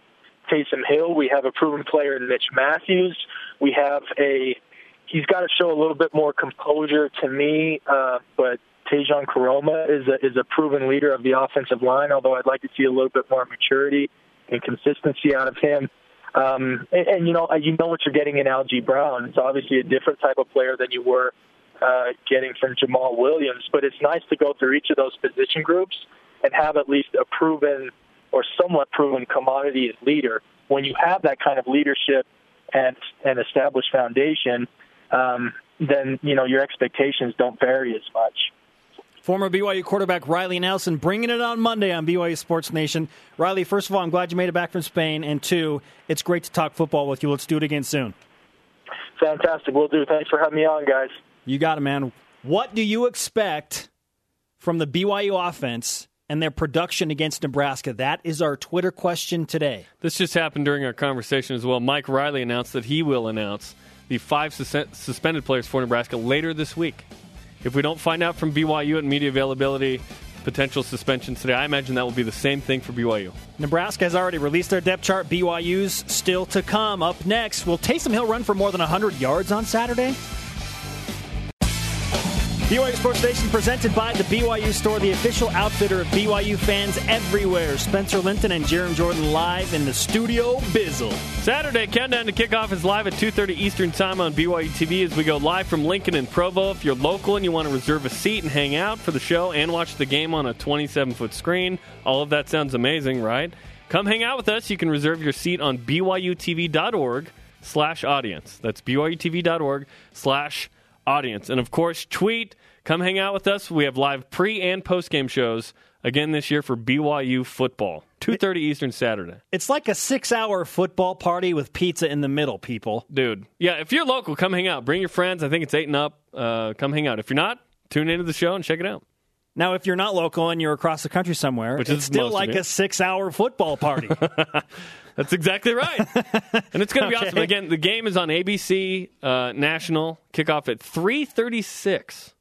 Taysom Hill. We have a proven player in Mitch Matthews. We have a he's got to show a little bit more composure to me, uh, but Tejan Koroma is a, is a proven leader of the offensive line, although I'd like to see a little bit more maturity and consistency out of him. Um, and, and you know, you know what you're getting in Algie Brown. It's obviously a different type of player than you were uh, getting from Jamaal Williams. But it's nice to go through each of those position groups and have at least a proven or somewhat proven commodity as leader. When you have that kind of leadership and an established foundation, um, then you know your expectations don't vary as much. Former BYU quarterback Riley Nelson bringing it on Monday on BYU Sports Nation. Riley, first of all, I'm glad you made it back from Spain. And two, it's great to talk football with you. Let's do it again soon. Fantastic. We'll do. Thanks for having me on, guys. You got it, man. What do you expect from the BYU offense and their production against Nebraska? That is our Twitter question today. This just happened during our conversation as well. Mike Riley announced that he will announce the five sus- suspended players for Nebraska later this week. If we don't find out from BYU and media availability, potential suspensions today, I imagine that will be the same thing for BYU. Nebraska has already released their depth chart. BYU's still to come. Up next, will Taysom Hill run for more than 100 yards on Saturday? BYU Sports Nation presented by the BYU Store, the official outfitter of BYU fans everywhere. Spencer Linton and Jarom Jordan live in the studio Bizzle. Saturday countdown to kickoff is live at 2:30 Eastern Time on BYU TV as we go live from Lincoln and Provo. If you're local and you want to reserve a seat and hang out for the show and watch the game on a 27-foot screen, all of that sounds amazing, right? Come hang out with us. You can reserve your seat on byutv.org slash audience. That's byutv.org slash audience. And of course, tweet, come hang out with us. We have live pre and post game shows again this year for BYU football. 2.30 Eastern Saturday. It's like a six hour football party with pizza in the middle, people. Dude, yeah, if you're local, come hang out. Bring your friends. I think it's 8 and up. Uh, come hang out. If you're not, tune into the show and check it out. Now, if you're not local and you're across the country somewhere, Which it's is still like a six hour football party. That's exactly right. and it's going to be Okay. awesome. Again, the game is on ABC uh, National. Kickoff at 3.36.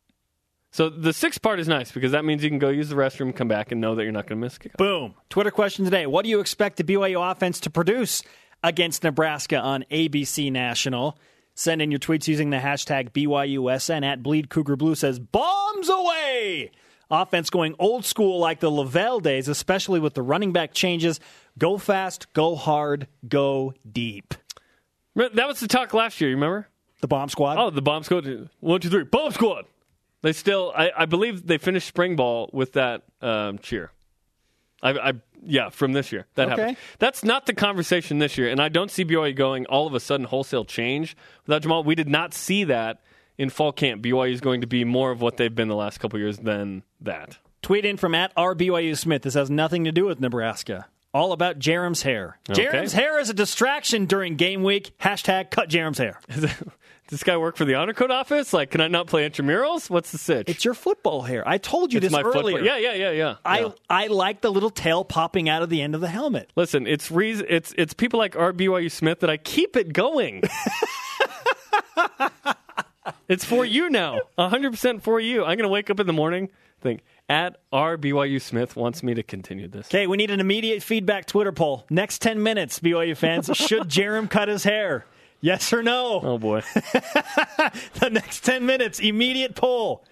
So the sixth part is nice because that means you can go use the restroom, come back, and know that you're not going to miss kickoff. Boom. Twitter question today. What do you expect the BYU offense to produce against Nebraska on ABC National? Send in your tweets using the hashtag BYUSN at Bleed Cougar Blue says, Bombs away! Offense going old school like the LaVell days, especially with the running back changes. Go fast, go hard, go deep. That was the talk last year, you remember? The bomb squad. Oh, the bomb squad. One, two, three. Bomb squad. They still, I, I believe they finished spring ball with that um, cheer. I, I, yeah, from this year. That Okay. happened. That's not the conversation this year. And I don't see BYU going all of a sudden wholesale change without Jamaal. We did not see that in fall camp. BYU is going to be more of what they've been the last couple years than that. Tweet in from at RBYU Smith. This has nothing to do with Nebraska. All about Jarom's hair. Okay. Jarom's hair is a distraction during game week. Hashtag cut Jarom's hair. Does this guy work for the honor code office? Like, can I not play intramurals? What's the sitch? It's your football hair. I told you It's this my earlier. football. Yeah, yeah, yeah, yeah. I, yeah. I like the little tail popping out of the end of the helmet. Listen, it's reason, it's it's people like R. BYU Smith that I keep it going. it's for you now, hundred percent for you. I'm gonna wake up in the morning, think at R. BYU Smith wants me to continue this. Okay, we need an immediate feedback Twitter poll. Next 10 minutes, BYU fans. Should Jarom cut his hair? Yes or no? Oh boy, The next 10 minutes, immediate poll.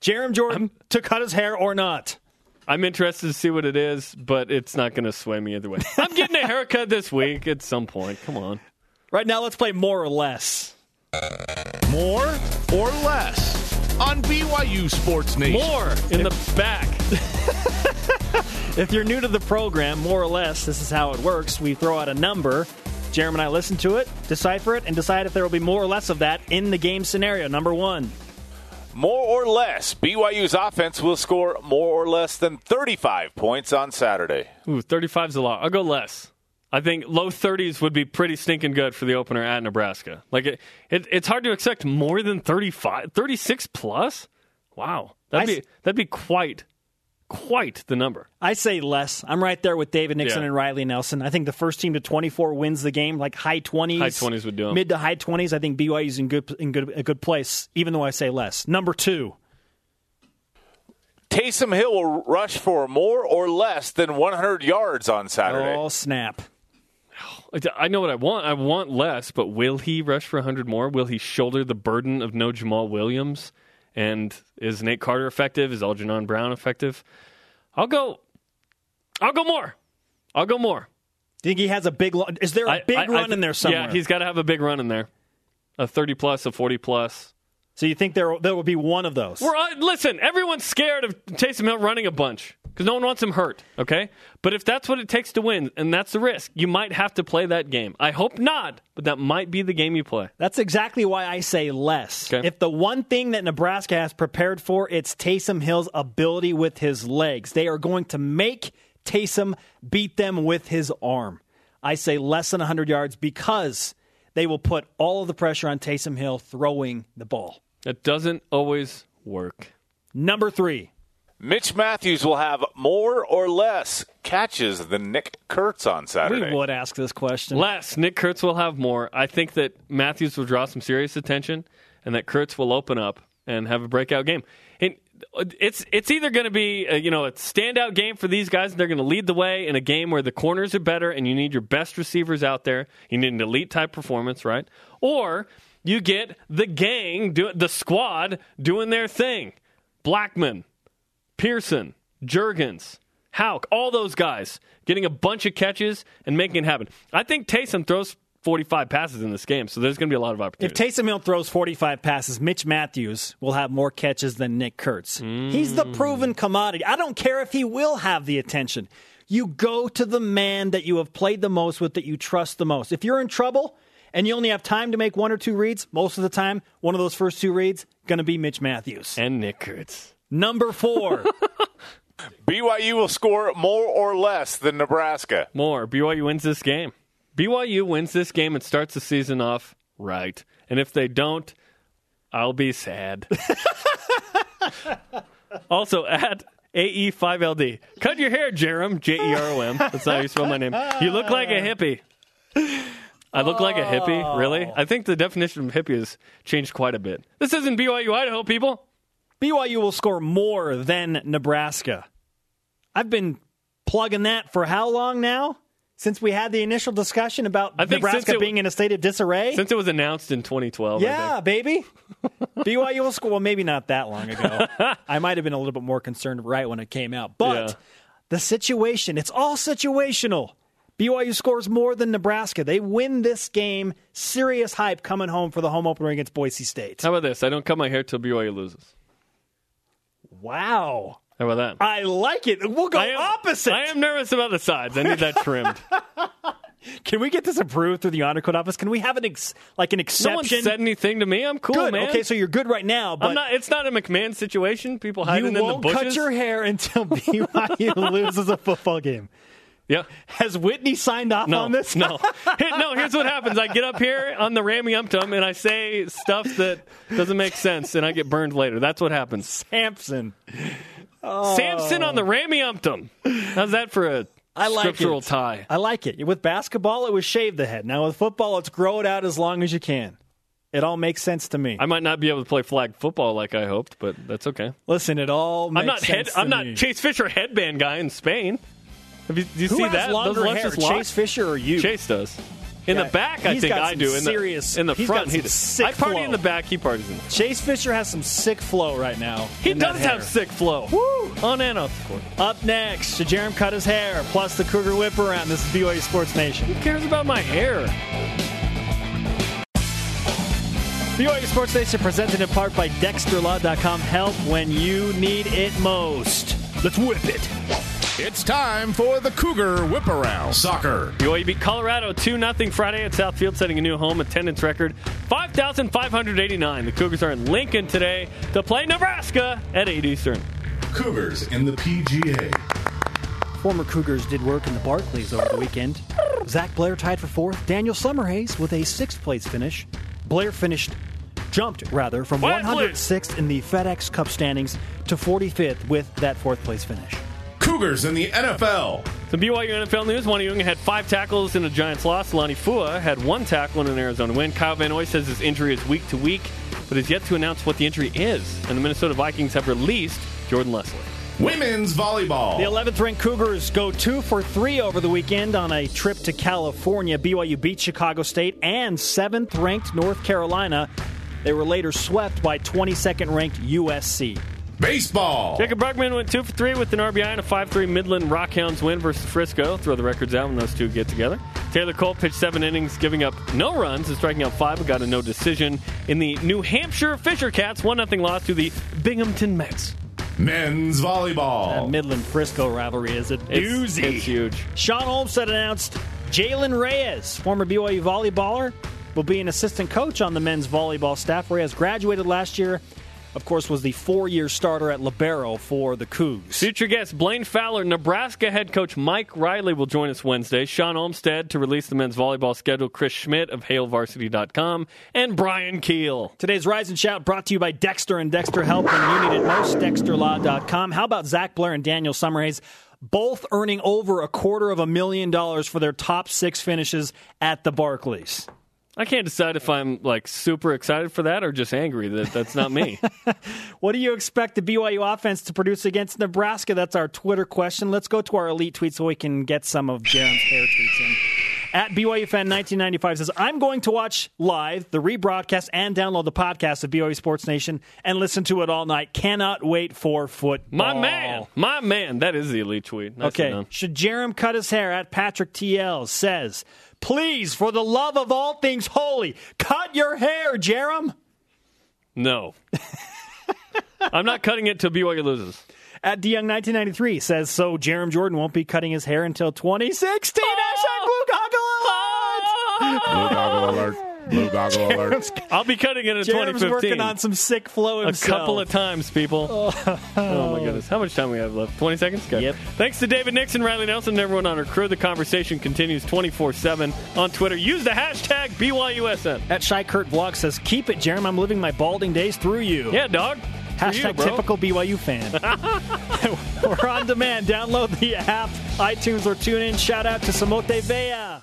Jarom Jordan to cut his hair or not? I'm interested to see what it is, but it's not gonna sway me either way. I'm getting a haircut this week at some point. Come on. Right now, let's play more or less. More or less on BYU Sports Nation. More in the back. If you're new to the program, more or less, this is how it works. We throw out a number. Jarom and I listen to it, decipher it, and decide if there will be more or less of that in the game scenario. Number one. More or less, BYU's offense will score more or less than 35 points on Saturday. Ooh, 35's a lot. I'll go less. I think low 30s would be pretty stinking good for the opener at Nebraska. Like it, it it's hard to expect more than 35, 36 plus. Wow, that'd I be s- that'd be quite quite the number. I say less. I'm right there with David Nixon Yeah. and Riley Nelson. I think the first team to 24 wins the game, like high 20s. High 20s would do 'em. Mid to high 20s. I think BYU's in good in good a good place, even though I say less. Number two. Taysom Hill will rush for more or less than 100 yards on Saturday. Oh snap! I know what I want. I want less, but will he rush for 100 more? Will he shoulder the burden of no Jamaal Williams? And is Nate Carter effective? Is Algernon Brown effective? I'll go. I'll go more. I'll go more. Do you think he has a big? lo- Is there a I- big I- I run th- in there somewhere? Yeah, he's got to have a big run in there. A 30 plus, a 40 plus. so you think there there will be one of those? We're, uh, listen, everyone's scared of Taysom Hill running a bunch because no one wants him hurt, okay? But if that's what it takes to win, and that's the risk, you might have to play that game. I hope not, but that might be the game you play. That's exactly why I say less. Okay. If the one thing that Nebraska has prepared for, it's Taysom Hill's ability with his legs. They are going to make Taysom beat them with his arm. I say less than 100 yards because they will put all of the pressure on Taysom Hill throwing the ball. It doesn't always work. Number three. Mitch Matthews will have more or less catches than Nick Kurtz on Saturday. We would ask this question. Less. Nick Kurtz will have more. I think that Matthews will draw some serious attention, and that Kurtz will open up and have a breakout game. And it's it's either going to be a, you know a standout game for these guys, and they're going to lead the way in a game where the corners are better, and you need your best receivers out there. You need an elite type performance, right? Or you get the gang, do, the squad doing their thing. Blackmon, Pearson, Juergens, Houk, all those guys getting a bunch of catches and making it happen. I think Taysom throws 45 passes in this game, so there's going to be a lot of opportunities. If. Taysom Hill throws 45 passes, Mitch Matthews will have more catches than Nick Kurtz. He's the mm. proven commodity. I don't care if he will have the attention. You go to the man that you have played the most with, that you trust the most. If you're in trouble and you only have time to make one or two reads, most of the time, one of those first two reads going to be Mitch Matthews. and Nick Kurtz. Number four. BYU will score more or less than Nebraska. More. BYU wins this game. BYU wins this game and starts the season off right. And if they don't, I'll be sad. also, at AE5LD. Cut your hair, Jarom. J E R O M. That's how you spell my name. You look like a hippie. I look like a hippie? Really? I think the definition of hippie has changed quite a bit. This isn't BYU, Idaho, people. BYU will score more than Nebraska. I've been plugging that for how long now? Since we had the initial discussion about I think since Nebraska it- being in a state of disarray? Since it was announced in 2012. I yeah, baby. BYU will score. Well, maybe not that long ago. I might have been a little bit more concerned right when it came out. But Yeah. the situation, it's all situational. BYU scores more than Nebraska. They win this game. Serious hype coming home for the home opener against Boise State. How about this? I don't cut my hair till BYU loses. Wow. How about that? I like it. We'll go I am, opposite. I am nervous about the sides. I need that trimmed. Can we get this approved through the honor code office? Can we have an ex- like an no one said anything to me. I'm cool, good. man. Okay, so you're good right now, but I'm not. It's not a McMahon situation. People hiding in the bushes. You won't cut your hair until BYU loses a football game. Yeah. Has Whitney signed off No, on this? no, no. Here's what happens: I get up here on the Rameumptom and I say stuff that doesn't make sense, and I get burned later. That's what happens. Sampson. Oh. Samson on the Rameumptom. How's that for a I like scriptural it. tie? I like it. With basketball, it was shave the head. Now with football, it's grow it out as long as you can. It all makes sense to me. I might not be able to play flag football like I hoped, but that's okay. Listen, it all makes I'm not head. sense I'm to not me. Chase Fisher headband guy in Spain. Have you, do you Who see has that? longer Those hair, luscious locks? Chase Fisher or you? Chase does. In Yeah, the back, I he's think got I some do. In the, serious- in the he's front, got he some does. sick I party flow. in the back. He parties in. The Chase Fisher has some sick flow right now. He in that does hair. have sick flow. Woo! On and off the court. Up next, should Jarom cut his hair? Plus the Cougar whip around. This is BYU Sports Nation. Who cares about my hair? BYU Sports Nation presented in part by DexterLaw.com. Help when you need it most. Let's whip it. It's time for the Cougar Whip Around. Soccer. BYU beat Colorado 2 0 Friday at Southfield, setting a new home attendance record 5,589. The Cougars are in Lincoln today to play Nebraska at 8 Eastern. Cougars in the PGA. Former Cougars did work in the Barclays over the weekend. Zach Blair tied for fourth. Daniel Summerhays with a sixth place finish. Blair finished, jumped rather, from 106th in the FedEx Cup standings to 45th with that fourth place finish. Cougars in the NFL. Some BYU NFL news. Uani Unga had five tackles in a Giants loss. Lonnie Fua had one tackle in an Arizona win. Kyle Van Noy says his injury is week to week, but has yet to announce what the injury is. And the Minnesota Vikings have released Jordan Leslie. Women's volleyball. The 11th ranked Cougars go two for three over the weekend on a trip to California. BYU beat Chicago State and 7th ranked North Carolina. They were later swept by 22nd ranked USC. Baseball. Jacob Bergman went two for three with an RBI and a 5 3 Midland Rockhounds win versus Frisco. Throw the records out when those two get together. Taylor Cole pitched seven innings, giving up no runs and striking out five, but got a no decision in the New Hampshire Fisher Cats 1 0 loss to the Binghamton Mets. Men's volleyball. That. Midland Frisco rivalry is a It's, doozy. it's huge. Shawn Olmstead announced Jalen Reyes, former BYU volleyballer, will be an assistant coach on the men's volleyball staff. Reyes graduated last year. Of course, was the four-year starter at libero for the Cougs. Future guest Blaine Fowler, Nebraska head coach Mike Riley will join us Wednesday. Shawn Olmstead to release the men's volleyball schedule. Chris Schmidt of HailVarsity.com and Brian Keel. Today's Rise and Shout brought to you by Dexter and Dexter Help when you need it most. DexterLaw.com. How about Zach Blair and Daniel Summerhays? Both earning over a quarter of a million dollars for their top six finishes at the Barclays. I can't decide if I'm like super excited for that or just angry that that's not me. What do you expect the BYU offense to produce against Nebraska? That's our Twitter question. Let's go to our elite tweet so we can get some of Jarom's hair tweets in. At BYU fan 1995 says, I'm going to watch live the rebroadcast and download the podcast of BYU Sports Nation and listen to it all night. Cannot wait for football. My man, my man, that is the elite tweet. Nicely Okay. Should Jarom cut his hair? At Patrick TL says, please, for the love of all things holy, cut your hair, Jarom. No, I'm not cutting it till BYU loses. At DeYoung 1993 says, so Jarom Jordan won't be cutting his hair until 2016. Hashtag Blue Goggle Alert! Blue goggle alert. Blue goggle alert. I'll be cutting it in Jarom's 2015. working on some sick flow a couple of times, people. Oh. my goodness. How much time we have left? 20 seconds? Okay. Yep. Thanks to David Nixon, Riley Nelson, and everyone on our crew. The conversation continues 24 7 on Twitter. Use the hashtag BYUSN. At Shy Kurt Vlog says, "Keep it, Jarom. I'm living my balding days through you." Yeah, dog. Hashtag you, typical BYU fan. We're on demand. Download the app, iTunes, or tune in. Shout out to Samote Vea.